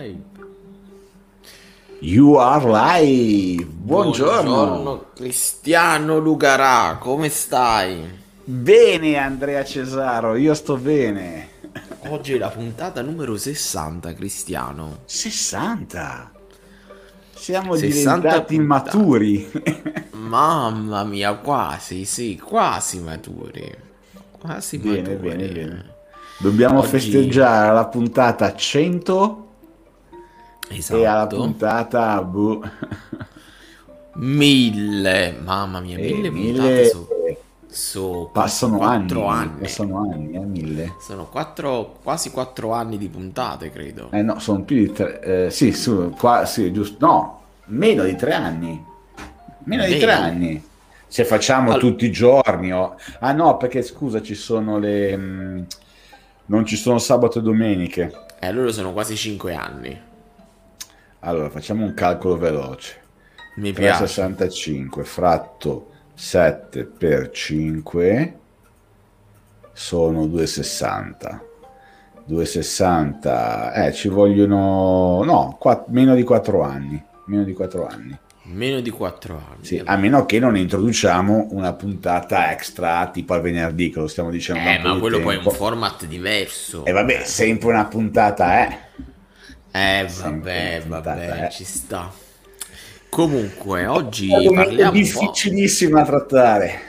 live. You are live. Buongiorno. Buongiorno Cristiano Lugarà, come stai? Bene Andrea Cesaro, io sto bene. Oggi è la puntata numero 60, Cristiano. 60? Siamo 60 diventati puntate. maturi. Mamma mia, quasi, sì, quasi maturi. Quasi bene, maturi. Bene, bene. Dobbiamo Oggi... festeggiare la puntata 100 esatto. e alla puntata boh. 1000. Mamma mia, 1000 eh, mille... su, su passano anni, anni. Passano anni, eh, 1000. Sono quattro, quasi 4 anni di puntate, credo. Eh no, sono più di 3. Eh, sì, su, qua, sì, giusto. No, meno di 3 anni. Meno, meno. di 3 anni. Se facciamo All... tutti i giorni. Oh. Ah no, perché scusa, ci sono le... Mh, mm, non ci sono sabato e domeniche. Eh, loro sono quasi 5 anni. Allora, facciamo un calcolo veloce. Mi piace. 65 fratto 7 per 5 sono 2,60. 2,60. Eh, ci vogliono... No, 4, meno di 4 anni. Meno di 4 anni. Meno di 4 anni. Sì, a meno che non introduciamo una puntata extra tipo al venerdì, che lo stiamo dicendo. Eh, ma quello poi è un format diverso. E eh, vabbè, sempre una puntata è. Eh, vabbè, vabbè, è. ci sta. Comunque, oggi parliamo difficilissima da trattare.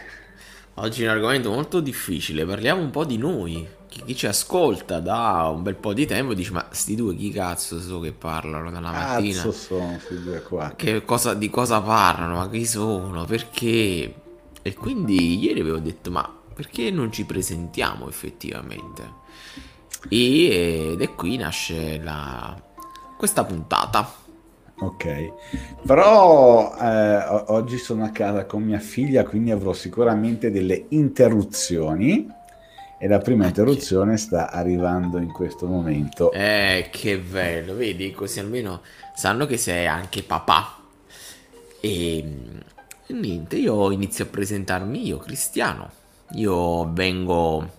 Oggi è un argomento molto difficile, parliamo un po' di noi. Chi, chi, ci ascolta da un bel po' di tempo dice ma sti due chi cazzo so che parlano dalla mattina? cazzo sono sti due qua. Che cosa, di cosa parlano? Ma chi sono? Perché? E quindi ieri avevo detto ma perché non ci presentiamo effettivamente? E, ed è qui nasce la, questa puntata Ok, però eh, oggi sono a casa con mia figlia, quindi avrò sicuramente delle interruzioni e la prima interruzione sta arrivando in questo momento. Eh, che bello, vedi, così almeno sanno che sei anche papà. E niente, io inizio a presentarmi io, Cristiano. Io vengo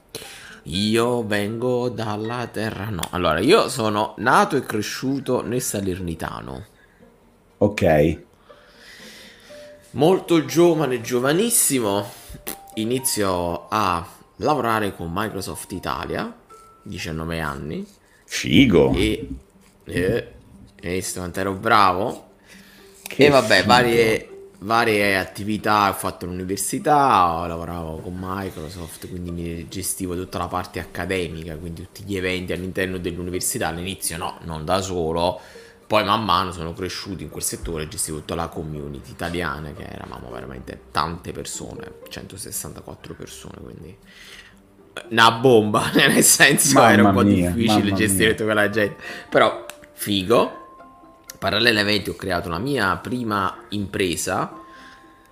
io vengo dalla terra no. Allora, io sono nato e cresciuto nel Salernitano. Ok. Molto giovane, giovanissimo, inizio a lavorare con Microsoft Italia, 19 anni. Figo! E, eh, visto quanto ero bravo. Che e vabbè, figo. varie, varie attività ho fatto all'università, lavoravo con Microsoft, quindi mi gestivo tutta la parte accademica, quindi tutti gli eventi all'interno dell'università. All'inizio no, non da solo, poi man mano sono cresciuto in quel settore e gestivo tutta la community italiana, che eravamo veramente tante persone, 164 persone, quindi una bomba, nel senso mamma era un po' mia, difficile gestire tutta quella gente, però figo. Parallelamente ho creato la mia prima impresa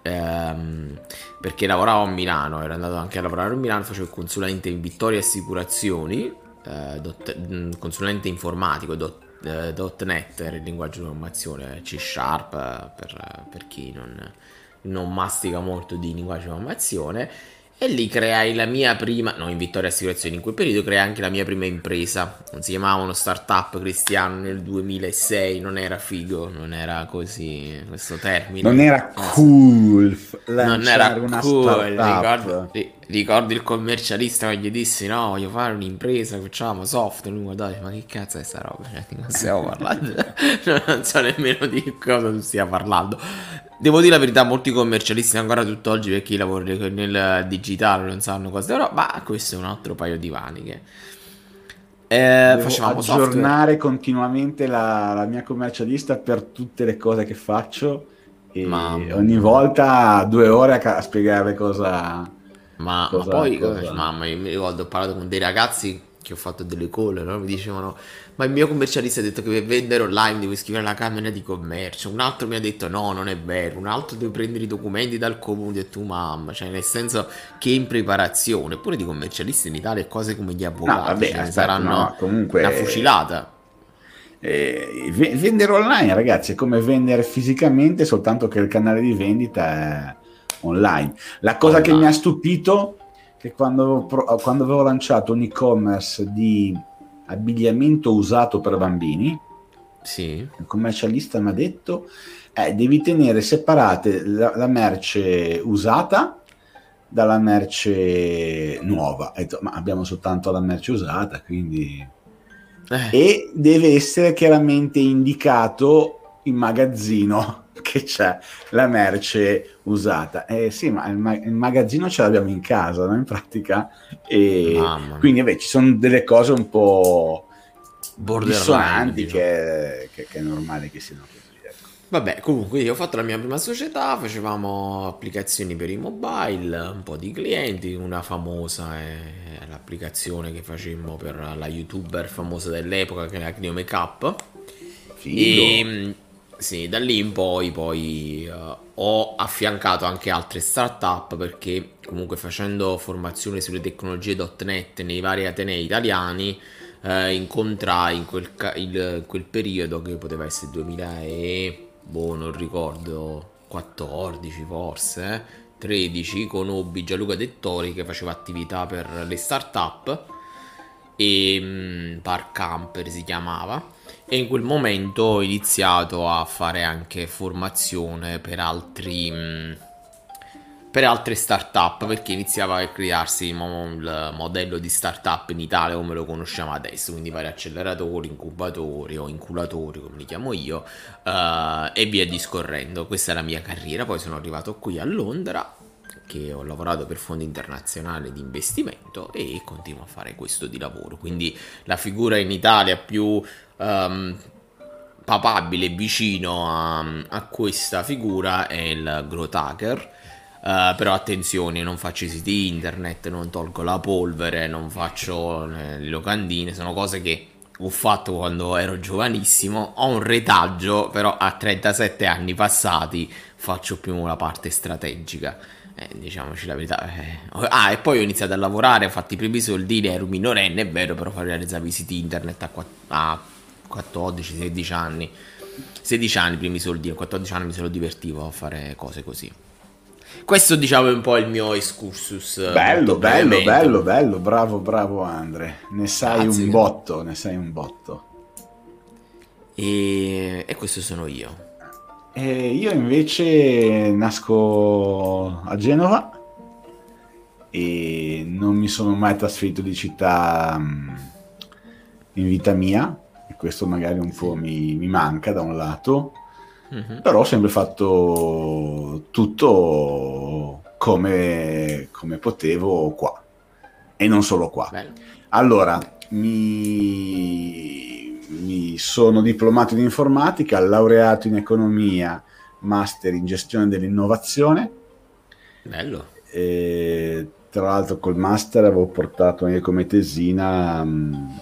ehm, perché lavoravo a Milano, ero andato anche a lavorare a Milano, facevo il consulente in Vittoria Assicurazioni, eh, dot, mm, consulente informatico, dot, eh, .NET era il linguaggio di programmazione, C Sharp eh, per, per chi non, non, mastica molto di linguaggio di programmazione e lì creai la mia prima, no in Vittoria Assicurazioni, in quel periodo creai anche la mia prima impresa, non si chiamava uno startup cristiano nel 2006, non era figo, non era così questo termine. Non era cool, non era cool, ricordi, ricordi, il commercialista che gli dissi no, voglio fare un'impresa, facciamo software, lui guardava, ma che cazzo è sta roba, cioè, cosa stiamo parlando? non so nemmeno di cosa tu stia parlando. Devo dire la verità, molti commercialisti ancora tutt'oggi per chi lavora nel digitale non sanno cose, però ma questo è un altro paio di maniche. Eh, facciamo aggiornare software. continuamente la, la, mia commercialista per tutte le cose che faccio e mamma. ogni volta due ore a, a spiegare cosa... Ma, cosa, ma poi, cosa... mamma, io mi ricordo, ho parlato con dei ragazzi che ho fatto delle call, no? mi dicevano ma il mio commercialista ha detto che per vendere online devo iscrivere la camera di commercio, un altro mi ha detto no, non è vero, un altro devo prendere i documenti dal comune, ho detto mamma, cioè nel senso che in preparazione, pure di commercialisti in Italia cose come gli avvocati, no, vabbè, cioè, aspetta, saranno no, comunque... una fucilata. Eh, vendere online ragazzi è come vendere fisicamente soltanto che il canale di vendita è online la cosa online. che mi ha stupito che quando, quando avevo lanciato un e-commerce di abbigliamento usato per bambini, sì. il commercialista mi ha detto, eh, devi tenere separate la, la merce usata dalla merce nuova. Detto, ma abbiamo soltanto la merce usata, quindi... Eh. E deve essere chiaramente indicato in magazzino che c'è la merce usata. Eh sì, ma il, ma- il magazzino ce l'abbiamo in casa, no? in pratica. E quindi beh, ci sono delle cose un po' dissonanti diciamo. che, che, che, è normale che siano così. Ecco. Vabbè, comunque io ho fatto la mia prima società, facevamo applicazioni per i mobile, un po' di clienti, una famosa è l'applicazione che facemmo per la youtuber famosa dell'epoca che era Clio Makeup. Figo. E sì, da lì in poi, poi uh, ho affiancato anche altre startup perché comunque facendo formazione sulle tecnologie.net nei vari atenei italiani uh, incontrai in quel, ca- il, quel, periodo che poteva essere 2000 e boh non ricordo 14 forse eh, 13 conobbi Gianluca Dettori che faceva attività per le startup e um, Park Camper si chiamava e in quel momento ho iniziato a fare anche formazione per altri mm, per altre start-up perché iniziava a crearsi il modello di start-up in Italia come lo conosciamo adesso, quindi vari acceleratori, incubatori o inculatori come li chiamo io uh, e via discorrendo. Questa è la mia carriera, poi sono arrivato qui a Londra che ho lavorato per fondi internazionali di investimento e continuo a fare questo di lavoro. Quindi la figura in Italia più um, papabile vicino a, a, questa figura è il growth hacker. Uh, però attenzione, non faccio i siti internet, non tolgo la polvere, non faccio le locandine, sono cose che ho fatto quando ero giovanissimo. Ho un retaggio, però a 37 anni passati faccio più la parte strategica. Eh, diciamoci la verità. Eh. Ah, e poi ho iniziato a lavorare, ho fatto i primi soldini, ero minorenne, è vero, però realizzavo i siti internet a, 4, a 14-16 anni. 16 anni i primi soldi, a 14 anni mi sono divertivo a fare cose così. Questo diciamo è un po' il mio excursus. Eh, bello, bello, bello, bello, bravo, bravo Andre. Ne sai Grazie. un botto, ne sai un botto. E, e questo sono io. E io invece nasco a Genova e non mi sono mai trasferito di città mm, in vita mia questo magari un po' mi, mi manca da un lato, mm-hmm. però ho sempre fatto tutto come, come, potevo qua e non solo qua. Bello. Allora, mi, mi sono diplomato in informatica, laureato in economia, master in gestione dell'innovazione. Bello. E, tra l'altro col master avevo portato anche come tesina um,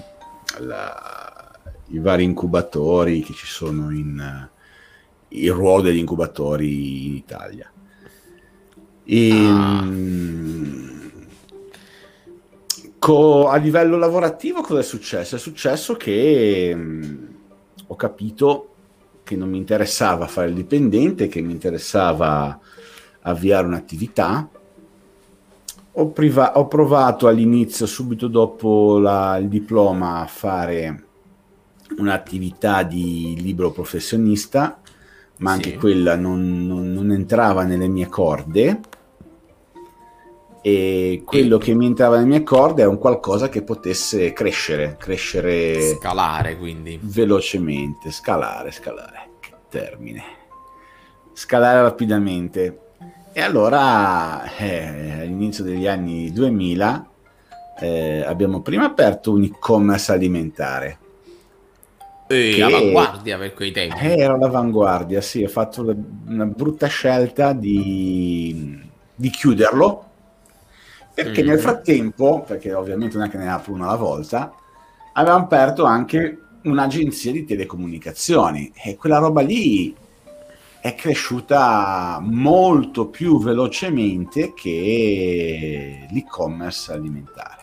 la, i vari incubatori che ci sono in uh, il ruolo degli incubatori in Italia. E, ah. mh, co- a livello lavorativo cosa è successo? È successo che mh, ho capito che non mi interessava fare il dipendente, che mi interessava avviare un'attività. Ho, priva- ho provato all'inizio, subito dopo la- il diploma, a fare un'attività di libro professionista, ma anche sì. quella non, non, non, entrava nelle mie corde. E quello e... che mi entrava nelle mie corde è un qualcosa che potesse crescere, crescere. Scalare quindi. Velocemente, scalare, scalare. Che termine. Scalare rapidamente. E allora, eh, all'inizio degli anni 2000, eh, abbiamo prima aperto un e-commerce alimentare e che... all'avanguardia per quei tempi. Eh, era all'avanguardia, sì, ho fatto una brutta scelta di, di chiuderlo perché mm. nel frattempo, perché ovviamente non è che ne apro una alla volta, avevamo aperto anche un'agenzia di telecomunicazioni e quella roba lì è cresciuta molto più velocemente che l'e-commerce alimentare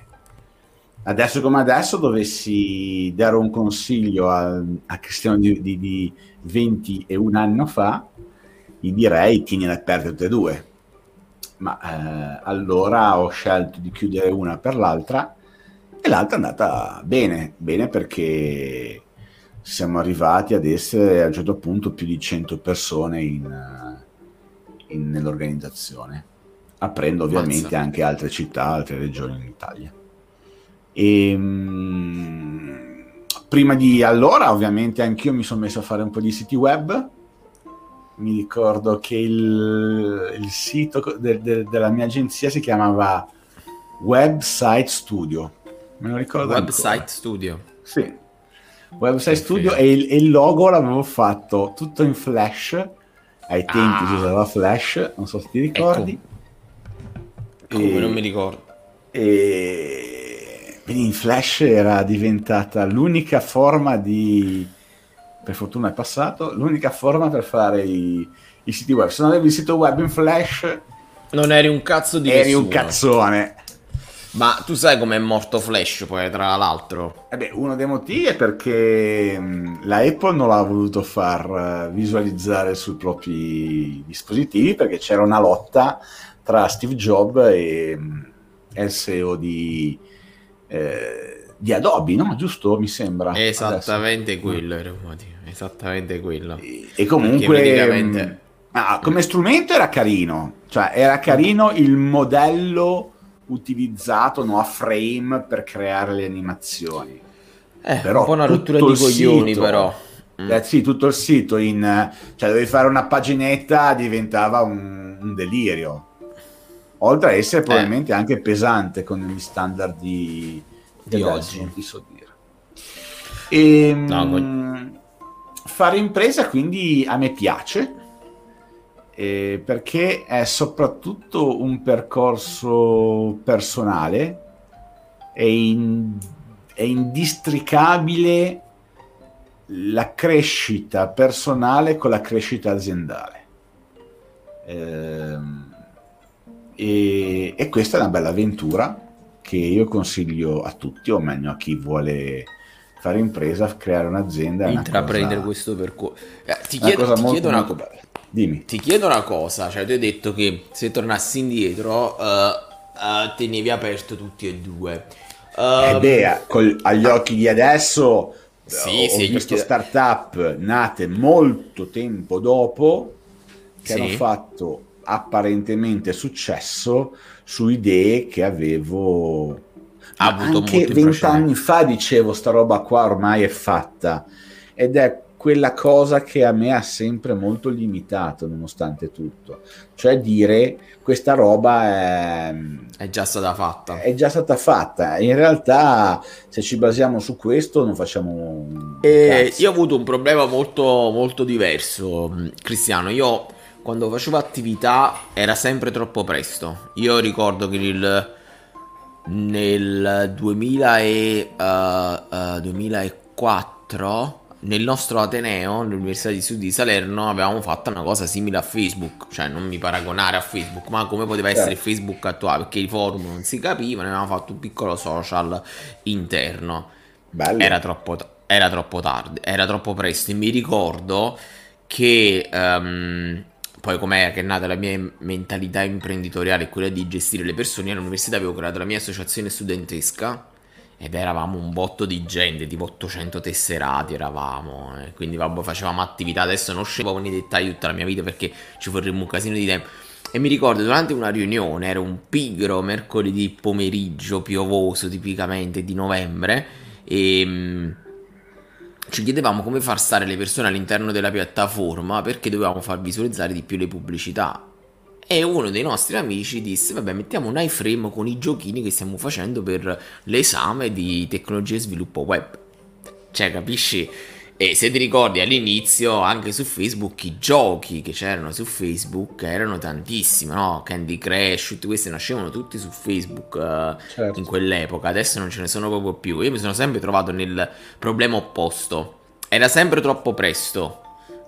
adesso come adesso dovessi dare un consiglio a, a Cristiano di, di, di 21 anni fa, gli direi tieni aperte tutte e due. Ma eh, allora ho scelto di chiudere una per l'altra e l'altra è andata bene, bene perché siamo arrivati ad essere a un certo punto più di 100 persone in, in, nell'organizzazione, aprendo ovviamente Mazza. anche altre città, altre regioni in Italia. E, ehm, mh, prima di allora, ovviamente, anch'io mi sono messo a fare un po' di siti web. Mi ricordo che il, il sito de, de, della mia agenzia si chiamava Website Studio. Me lo ricordo. Website ancora. Studio. Sì, Website Studio e il, e il, logo l'avevo fatto tutto in Flash. Ai tempi ah. si usava Flash, non so se ti ricordi. Ecco. Come non mi ricordo. E quindi in Flash era diventata l'unica forma di. Per fortuna è passato, l'unica forma per fare i, i siti web. Se non avevi il sito web in Flash, non eri un cazzo di eri nessuno. un cazzone. Ma tu sai com'è morto Flash poi, tra l'altro? Eh beh, uno dei motivi è perché la Apple non l'ha voluto far eh, visualizzare sui propri dispositivi perché c'era una lotta tra Steve Jobs e, e il CEO di, eh, di, Adobe, no? Giusto? Mi sembra. Esattamente Adesso. quello era il motivo. Esattamente quello. E, e comunque... Praticamente... Ah, come strumento era carino, cioè era carino il modello utilizzato no, a frame per creare le animazioni. Eh, però un po' una rottura di coglioni, sito, però. Mm. Eh, sì, tutto il sito in... cioè dovevi fare una paginetta, diventava un, un delirio. Oltre a essere eh. probabilmente eh. anche pesante con gli standard di, di oggi. Non ti so dire. E, no, mh, fare impresa quindi a me piace eh, perché è soprattutto un percorso personale, è, in, è indistricabile la crescita personale con la crescita aziendale. Eh, e, e, questa è una bella avventura che io consiglio a tutti, o meglio a chi vuole fare impresa, creare un'azienda. Intraprendere cosa, questo percorso. Eh, ti chiedo, ti chiedo una cosa Dimmi. Ti chiedo una cosa, cioè tu hai detto che se tornassi indietro uh, uh, tenevi aperto tutti e due. Uh, eh beh, col, agli occhi di adesso sì, ho sì, visto start-up nate molto tempo dopo che sì. hanno fatto apparentemente successo su idee che avevo ha avuto anche vent'anni fa dicevo sta roba qua ormai è fatta ed è quella cosa che a me ha sempre molto limitato nonostante tutto, cioè dire questa roba è, è già stata fatta. È già stata fatta. In realtà se ci basiamo su questo non facciamo... E io ho avuto un problema molto, molto diverso, Cristiano. Io quando facevo attività era sempre troppo presto. Io ricordo che il, nel 2000 e, uh, uh, 2004 nel nostro Ateneo, l'Università di Sud di Salerno, avevamo fatto una cosa simile a Facebook, cioè non mi paragonare a Facebook, ma come poteva essere certo. Facebook attuale, perché i forum non si capivano, avevamo fatto un piccolo social interno. Bello. Era troppo, era troppo tardi, era troppo presto. E mi ricordo che um, poi com'è che è nata la mia mentalità imprenditoriale, quella di gestire le persone, all'università avevo creato la mia associazione studentesca ed eravamo un botto di gente, tipo 800 tesserati eravamo, eh. quindi vabbè, facevamo attività, adesso non scevo nei dettagli tutta la mia vita perché ci vorrebbe un casino di tempo. E mi ricordo durante una riunione, era un pigro mercoledì pomeriggio piovoso tipicamente di novembre, e um, ci chiedevamo come far stare le persone all'interno della piattaforma perché dovevamo far visualizzare di più le pubblicità. E uno dei nostri amici disse: Vabbè, mettiamo un iframe con i giochini che stiamo facendo per l'esame di tecnologia e sviluppo web. Cioè, capisci? E se ti ricordi all'inizio, anche su Facebook, i giochi che c'erano su Facebook erano tantissimi, no? Candy Crush, tutti questi nascevano tutti su Facebook uh, certo. in quell'epoca, adesso non ce ne sono proprio più. Io mi sono sempre trovato nel problema opposto. Era sempre troppo presto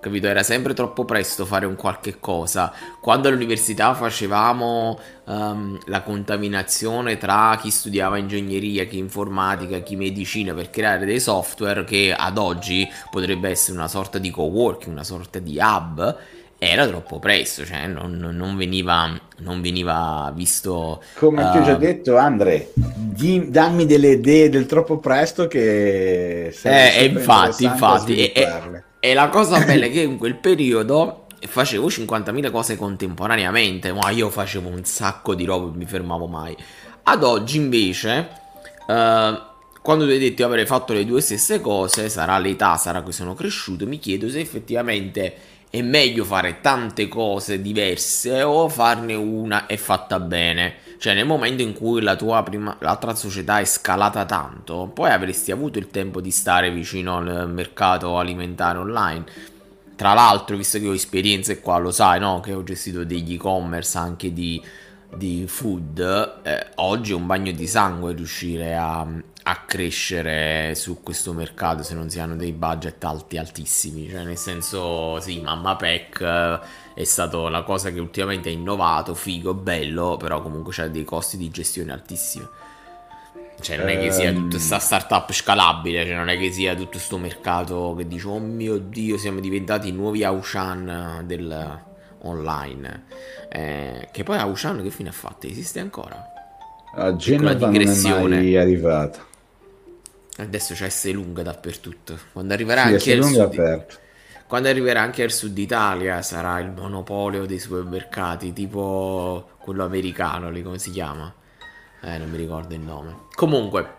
capito? Era sempre troppo presto fare un qualche cosa. Quando all'università facevamo um, la contaminazione tra chi studiava ingegneria, chi informatica, chi medicina per creare dei software che ad oggi potrebbe essere una sorta di co-working, una sorta di hub, era troppo presto, cioè non, non, veniva, non veniva, visto... Come uh, ti ho già detto Andre, di, dammi delle idee del troppo presto che... Eh, infatti, infatti. E, e la cosa bella è che in quel periodo facevo 50.000 cose contemporaneamente, ma io facevo un sacco di roba, mi fermavo mai. Ad oggi invece, uh, quando tu hai detto avrei fatto le due stesse cose, sarà l'età, sarà che sono cresciuto, mi chiedo se effettivamente è meglio fare tante cose diverse o farne una e fatta bene. Cioè, nel momento in cui la tua prima, l'altra società è scalata tanto, poi avresti avuto il tempo di stare vicino al mercato alimentare online. Tra l'altro, visto che ho esperienze qua, lo sai, no? Che ho gestito degli e-commerce anche di, di food, eh, oggi è un bagno di sangue riuscire a, a crescere su questo mercato se non si hanno dei budget alti altissimi. Cioè nel senso sì Mamma Pack eh, è stata la cosa che ultimamente ha innovato figo bello però comunque c'ha dei costi di gestione altissimi. Cioè non è che sia tutta questa ehm. startup scalabile cioè non è che sia tutto questo mercato che dice oh mio dio siamo diventati i nuovi Aushan del online. Eh, che poi Aushan che fine ha fatto? Esiste ancora? A Genova non è mai arrivata Adesso c'è S lunga dappertutto. Quando arriverà sì, anche sud... Quando arriverà anche al sud Italia sarà il monopolio dei supermercati, tipo quello americano, lì come si chiama? Eh, non mi ricordo il nome. Comunque,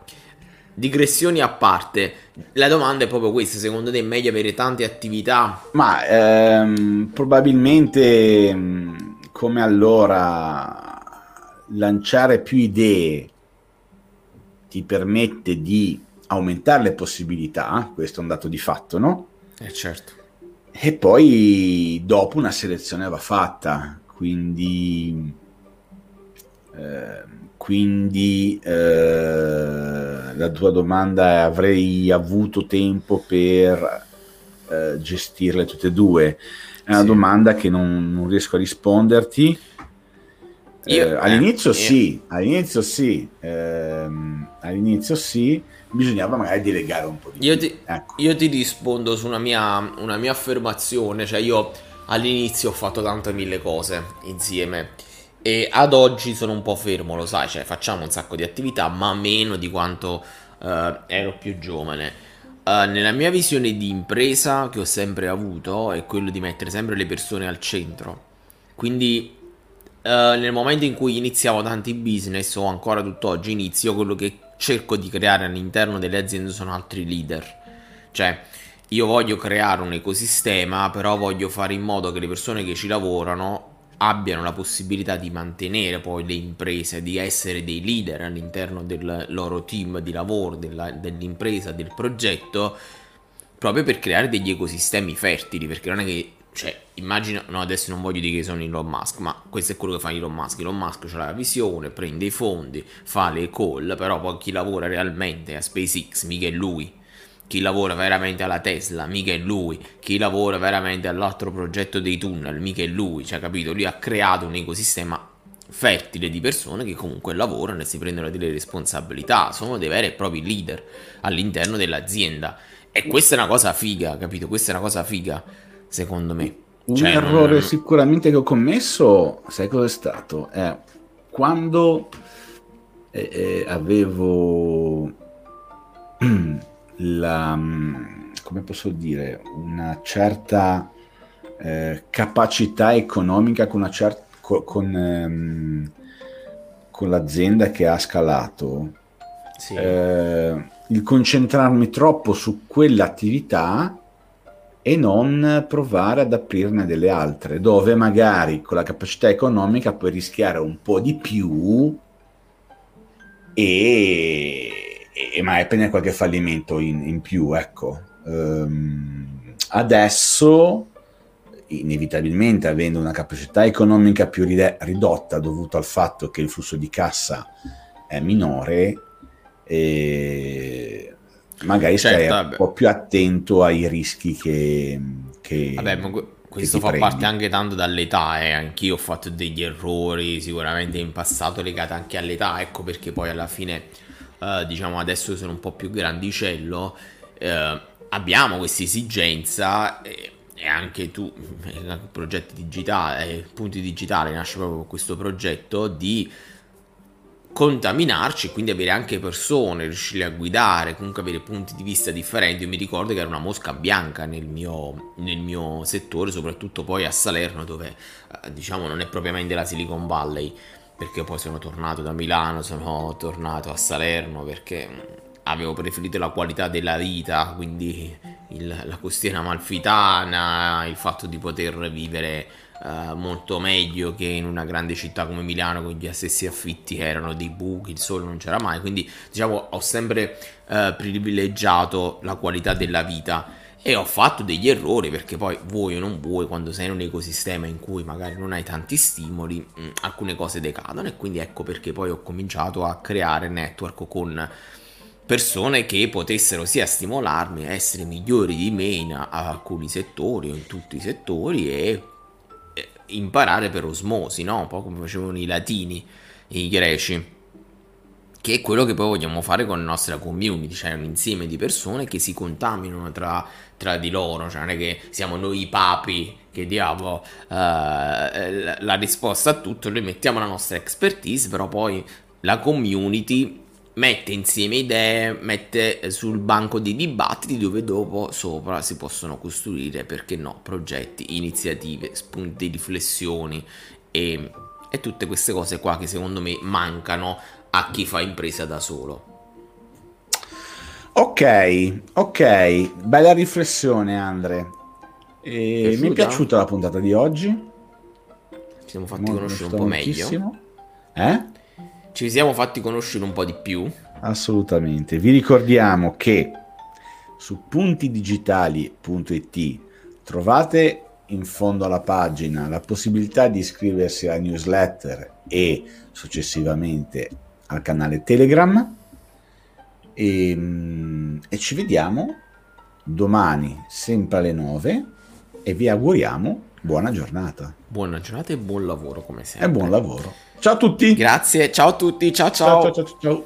digressioni a parte, la domanda è proprio questa: secondo te è meglio avere tante attività? Ma ehm, probabilmente mm, come allora lanciare più idee ti permette di aumentare le possibilità, questo è un dato di fatto, no? Eh certo. E poi dopo una selezione va fatta, quindi, eh, quindi eh, la tua domanda è avrei avuto tempo per eh, gestirle tutte e due? È una sì. domanda che non, non riesco a risponderti. Io, eh, all'inizio, io. Sì, all'inizio sì, ehm, all'inizio sì, bisognava magari delegare un po' di io. Ti, ecco. Io ti rispondo su una mia, una mia affermazione, cioè io all'inizio ho fatto tante mille cose insieme e ad oggi sono un po' fermo, lo sai, cioè facciamo un sacco di attività, ma meno di quanto uh, ero più giovane. Uh, nella mia visione di impresa che ho sempre avuto è quello di mettere sempre le persone al centro. Quindi uh, nel momento in cui iniziavo tanti business o ancora tutt'oggi inizio, quello che cerco di creare all'interno delle aziende sono altri leader. Cioè, io voglio creare un ecosistema, però voglio fare in modo che le persone che ci lavorano abbiano la possibilità di mantenere poi le imprese, di essere dei leader all'interno del loro team di lavoro, della, dell'impresa, del progetto, proprio per creare degli ecosistemi fertili, perché non è che cioè, immagina, no, adesso non voglio dire che sono Elon Musk, ma questo è quello che fa Elon Musk. Elon Musk ha la visione, prende i fondi, fa le call, però poi chi lavora realmente a SpaceX, mica è lui. Chi lavora veramente alla Tesla, mica è lui. Chi lavora veramente all'altro progetto dei tunnel, mica è lui. Cioè, capito? Lui ha creato un ecosistema fertile di persone che comunque lavorano e si prendono delle responsabilità, sono dei veri e propri leader all'interno dell'azienda. E questa è una cosa figa, capito? Questa è una cosa figa secondo me. Un cioè, errore non... sicuramente che ho commesso, sai cosa è stato? È quando eh, eh, avevo la, come posso dire, una certa eh, capacità economica con, una con, con, ehm, con l'azienda che ha scalato. Sì. Eh, il concentrarmi troppo su quell'attività e non provare ad aprirne delle altre, dove magari con la capacità economica puoi rischiare un po' di più e, e magari prendere qualche fallimento in, in più. Ecco. Um, adesso, inevitabilmente, avendo una capacità economica più ridotta dovuta al fatto che il flusso di cassa è minore, e magari certo, stai vabbè. un po' più attento ai rischi che... che vabbè, ma questo fa prendi. parte anche tanto dall'età, eh. anch'io ho fatto degli errori sicuramente in passato legati anche all'età, ecco perché poi alla fine, eh, diciamo adesso sono un po' più grandicello, eh, abbiamo questa esigenza e anche tu, eh, progetti digitali, eh, punti digitali, nasce proprio questo progetto di contaminarci, quindi avere anche persone, riuscire a guidare, comunque avere punti di vista differenti. Io mi ricordo che era una mosca bianca nel mio, nel mio settore, soprattutto poi a Salerno, dove eh, diciamo non è propriamente la Silicon Valley, perché poi sono tornato da Milano, sono tornato a Salerno perché avevo preferito la qualità della vita, quindi il, la costiera malfitana, il fatto di poter vivere uh, molto meglio che in una grande città come Milano con gli stessi affitti erano dei buchi, il sole non c'era mai, quindi diciamo ho sempre uh, privilegiato la qualità della vita. E ho fatto degli errori perché poi vuoi o non vuoi quando sei in un ecosistema in cui magari non hai tanti stimoli mh, mm, alcune cose decadono. E quindi ecco perché poi ho cominciato a creare network con persone che potessero sia stimolarmi a essere migliori di me in alcuni settori o in tutti i settori e imparare per osmosi, no? Un po' come facevano i latini, i greci che è quello che poi vogliamo fare con la nostra community, cioè un insieme di persone che si contaminano tra, tra di loro, cioè non è che siamo noi i papi che diamo uh, la risposta a tutto, noi mettiamo la nostra expertise, però poi la community mette insieme idee, mette sul banco di dibattiti dove dopo sopra si possono costruire, perché no, progetti, iniziative, spunti di riflessioni e, e tutte queste cose qua che secondo me mancano a chi fa impresa da solo. Ok, ok, bella riflessione Andre. E mi è piaciuta la puntata di oggi. Ci siamo fatti Molto conoscere un po' meglio. Eh? Ci siamo fatti conoscere un po' di più. Assolutamente. Vi ricordiamo che su puntidigitali.it trovate in fondo alla pagina la possibilità di iscriversi alla newsletter e successivamente al canale Telegram e, mm, e ci vediamo domani sempre alle 9 e vi auguriamo buona giornata. Buona giornata e buon lavoro come sempre. E buon lavoro. Ciao a tutti. Grazie, ciao a tutti, ciao ciao. ciao, ciao, ciao.